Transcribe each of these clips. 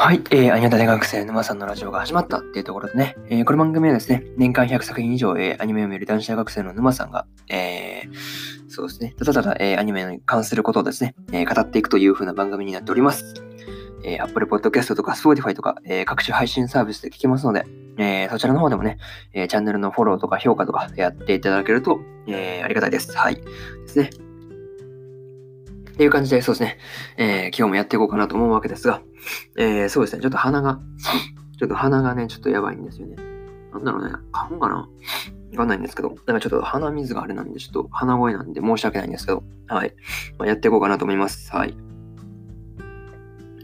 はい、えー、アニメ大学生沼さんのラジオが始まったっていうところでね、えー、この番組はですね、年間100作品以上、えー、アニメを見る男子大学生の沼さんが、えー、そうですね、ただただ、えー、アニメに関することをですね、えー、語っていくという風な番組になっております。えー、Apple Podcast とか Spotify とか、えー、各種配信サービスで聞けますので、えー、そちらの方でもね、えー、チャンネルのフォローとか評価とかやっていただけると、えー、ありがたいです。はい。ですね。っていう感じで、そうですね、えー、今日もやっていこうかなと思うわけですが、えー、そうですね、ちょっと鼻が、ちょっと鼻がね、ちょっとやばいんですよね。なんだろうね、花粉かな？わかんないんですけど、なんかちょっと鼻水があれなんで、ちょっと鼻声なんで申し訳ないんですけど、はい。まあ、やっていこうかなと思います。はい。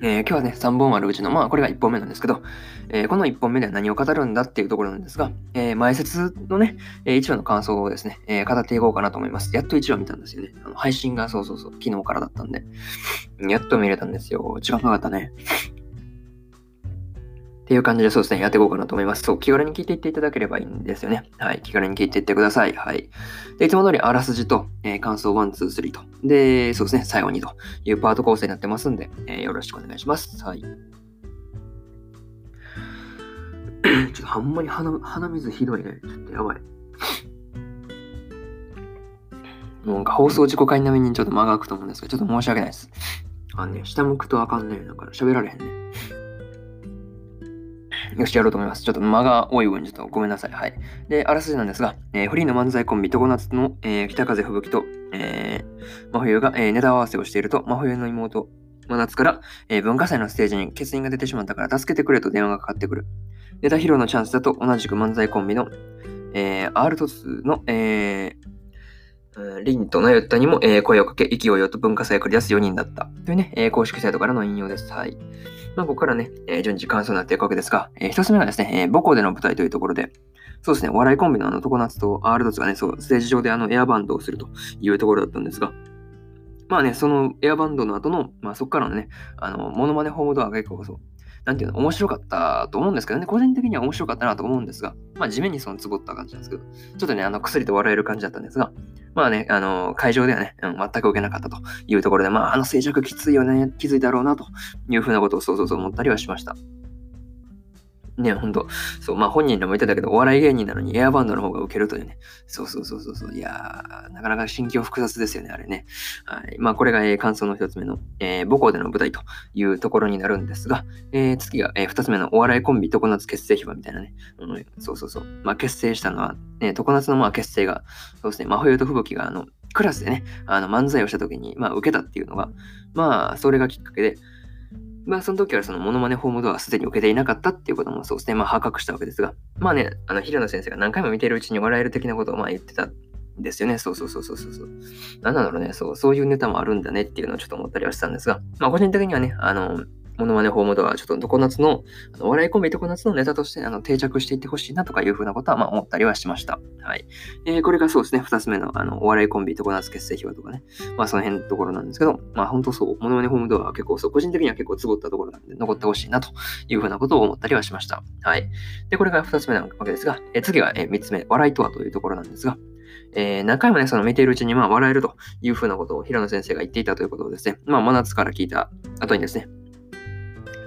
えー、今日はね、3本あるうちの、まあ、これが1本目なんですけど、えー、この1本目では何を語るんだっていうところなんですが、えー、前説のね、え1話の感想をですね、え語っていこうかなと思います。やっと1話見たんですよね。あの配信がそうそうそう、昨日からだったんで、やっと見れたんですよ。時間かかったね。っていう感じでそうですね、やっていこうかなと思います。そう、気軽に聞いていっていただければいいんですよね。はい、気軽に聞いていってください。はい。で、いつも通りあらすじと、えー、感想1、2、3と。で、そうですね、最後にというパート構成になってますんで、えー、よろしくお願いします。はい。ちょっとほんまに鼻鼻水ひどいね。ちょっとやばい。もう放送事故会並みにちょっと間が空くと思うんですけど、ちょっと申し訳ないです。あのね、下向くとあかんね。だか喋られへんね。よし、やろうと思います。ちょっと間が多い分、ちょっとごめんなさい。はい。で、あらすじなんですが、えー、フリーの漫才コンビ、常夏の、えー、北風吹雪と、えー、真冬が、えー、ネタ合わせをしていると、真冬の妹、真夏から、えー、文化祭のステージに欠員が出てしまったから助けてくれと電話がかかってくる。ネタ披露のチャンスだと同じく漫才コンビの、えー、R 凸の、えー、リンとナヨッタにも、えー、声をかけ、勢いよと文化祭を繰り出す4人だった。というね、えー、公式サイトからの引用です。はい。まあ、ここからね、えー、順次感想になっていくわけですが、えー、一つ目がですね、え、母校での舞台というところで、そうですね、お笑いコンビのあの、常夏と R ドツがね、そう、ステージ上であの、エアバンドをするというところだったんですが、まあね、そのエアバンドの後の、まあそこからのね、あの、モノマネホームドアが結構そう、なんていうの、面白かったと思うんですけどね、個人的には面白かったなと思うんですが、まあ地面にそのつぼった感じなんですけど、ちょっとね、あの、薬と笑える感じだったんですが、まあね、あの、会場ではね、うん、全く受けなかったというところで、まあ、あの静寂きついよね、気づいたろうなというふうなことをそうそうそう思ったりはしました。ね、ほんと、そう、まあ本人でも言ってたけど、お笑い芸人なのにエアバンドの方が受けるというね。そうそうそうそう。いやー、なかなか心境複雑ですよね、あれね。はい。まあこれが、えー、感想の一つ目の、えー、母校での舞台というところになるんですが、えー、次が、えー、二つ目のお笑いコンビ常夏結成秘話みたいなね。うん、そうそうそう。まあ結成したのは、ね、常夏のまあ結成が、そうですね、真冬と吹雪が、あの、クラスでね、あの漫才をした時に、まあ受けたっていうのが、まあそれがきっかけで、まあ、その時はそのモノマネホームドアはすでに受けていなかったっていうこともそうですね、まあ、発覚したわけですが、まあね、あの、平野先生が何回も見てるうちに笑える的なことをまあ言ってたんですよね。そうそうそうそうそう。なんだろうね、そう、そういうネタもあるんだねっていうのをちょっと思ったりはしたんですが、まあ、個人的にはね、あの、モノマネホームドア、ちょっと常夏の、あの笑いコンビ常夏のネタとしてあの定着していってほしいなとかいうふうなことは、まあ、思ったりはしました。はい。えー、これがそうですね、二つ目の、あの、お笑いコンビ常夏結成秘話とかね、まあ、その辺のところなんですけど、まあ、本当そう、モノマネホームドアは結構そう、個人的には結構つぼったところなんで、残ってほしいなというふうなことを思ったりはしました。はい。で、これが二つ目なわけですが、えー、次は、えー、三つ目、笑いとはというところなんですが、えー、何回もね、その見ているうちに、まあ、笑えるというふうなことを平野先生が言っていたということをですね、まあ、真夏から聞いた後にですね、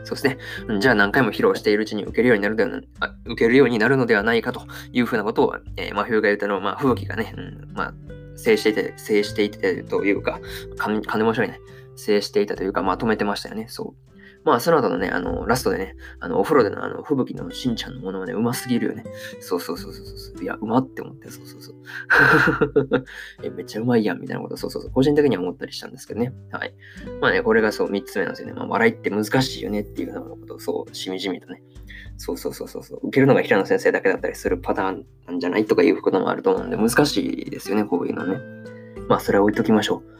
そうですね。じゃあ何回も披露しているうちに受けるようになるではあ受けるようになるのではないかというふうなことを、えー、真冬が言ったの、まあ、吹雪がね、うん、まあ、制していて、制していてというか、金申し訳ない。制していたというか、まとめてましたよね。そう。まあ、その後のね、あの、ラストでね、あの、お風呂でのあの、吹雪のしんちゃんのものはね、うますぎるよね。そうそうそうそうそう。いや、うまって思って、そうそうそう。え、めっちゃうまいやん、みたいなこと、そうそうそう。個人的には思ったりしたんですけどね。はい。まあね、これがそう、三つ目なんですよね。まあ、笑いって難しいよねっていうようなことを、そう、しみじみとね。そうそうそうそうそう。受けるのが平野先生だけだったりするパターンなんじゃないとかいうこともあると思うんで、難しいですよね、こういうのね。まあ、それは置いときましょう。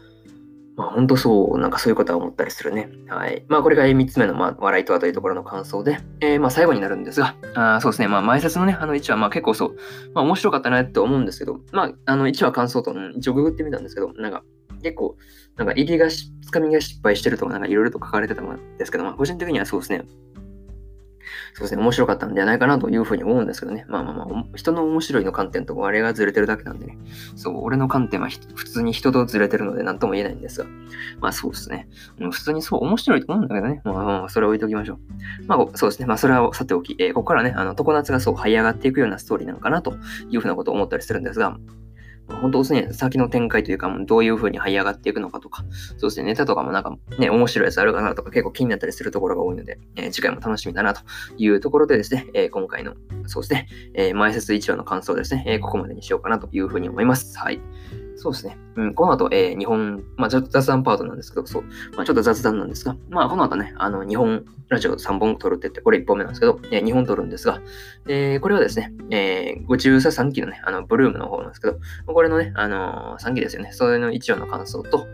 まあ、本当そう、なんかそういうことは思ったりするね。はい。まあ、これが3つ目の、まあ、笑いとはというところの感想で、えー、まあ、最後になるんですが、あそうですね、まあ、前説のね、あの1話、まあ、結構そう、まあ、面白かったなって思うんですけど、まあ、あの1話感想と、一応ググってみたんですけど、なんか、結構、なんか入りがし、つかみが失敗してるとか、なんかいろいろと書かれてたんですけど、まあ、個人的にはそうですね、そうですね、面白かったんではないかなというふうに思うんですけどね。まあまあまあ、人の面白いの観点とあれがずれてるだけなんでね。そう、俺の観点は普通に人とずれてるので何とも言えないんですが。まあそうですね。普通にそう面白いと思うんだけどね。まあまあ、それは置いときましょう。まあそうですね。まあそれはさておき、えー、ここからね、あの、常夏がそう這い上がっていくようなストーリーなのかなというふうなことを思ったりするんですが、本当ですね、先の展開というか、どういう風に這い上がっていくのかとか、そうですね、ネタとかもなんかね、面白いやつあるかなとか結構気になったりするところが多いので、えー、次回も楽しみだなというところでですね、えー、今回の、そうですね、えー、前説1話の感想ですね、え、ここまでにしようかなという風に思います。はい。そうですね。うん、この後、えー、日本、まあ、雑談パートなんですけど、そう、まあ、ちょっと雑談なんですが、まあ、この後ね、あの、日本ラジオ3本撮るって言って、これ1本目なんですけど、えー、2本撮るんですが、えー、これはですね、えー、ご中佐3期のね、あの、ブルームの方なんですけど、これのね、あのー、3期ですよね、それの1話の感想と、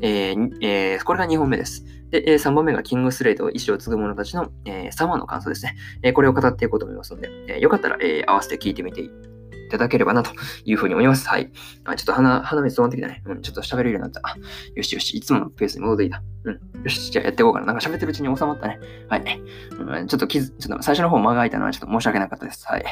えーえー、これが2本目です。で、えー、3本目がキングスレイと意志を継ぐ者たちの、えー、3話の感想ですね。えー、これを語っていこうと思いますので、えー、よかったら、えー、合わせて聞いてみてただければなというふうに思います。はい。あちょっと鼻、鼻水止まってきたね。うん、ちょっと喋れるようになった。よしよし、いつものペースに戻ってきた。うん。よし、じゃあやっていこうかな。なんか喋ってるうちに収まったね。はい。うん、ちょっと傷、ちょっと最初の方間が空いたのはちょっと申し訳なかったです。はい。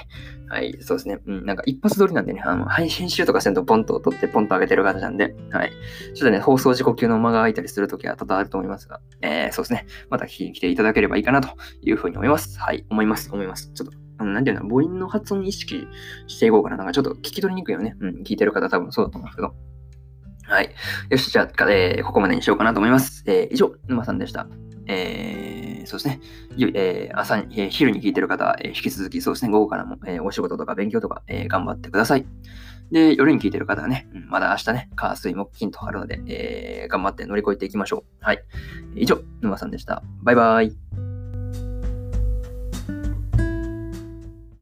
はい、そうですね。うん、なんか一発撮りなんでね、あの、はい、編集とかせんとポンと撮ってポンと上げてる形なんで、はい。ちょっとね、放送事故級の間が空いたりするときは多々あると思いますが、えー、そうですね。また聞きに来ていただければいいかなというふうに思います。はい。思います。思います。ちょっとあの、なんていうの、母音の発音意識していこうかな。なんかちょっと聞き取りにくいよね。うん、聞いてる方多分そうだと思うんですけど。はい。よし、じゃあ、えー、ここまでにしようかなと思います。えー、以上、沼さんでした。えー、そうですね。えー、朝に、えー、昼に聞いてる方、えー、引き続き、そうですね、午後からも、えー、お仕事とか勉強とか、えー、頑張ってください。で、夜に聞いてる方はね、うん、まだ明日ね、火、水、木、金とあるので、えー、頑張って乗り越えていきましょう。はい。以上、沼さんでした。バイバイ。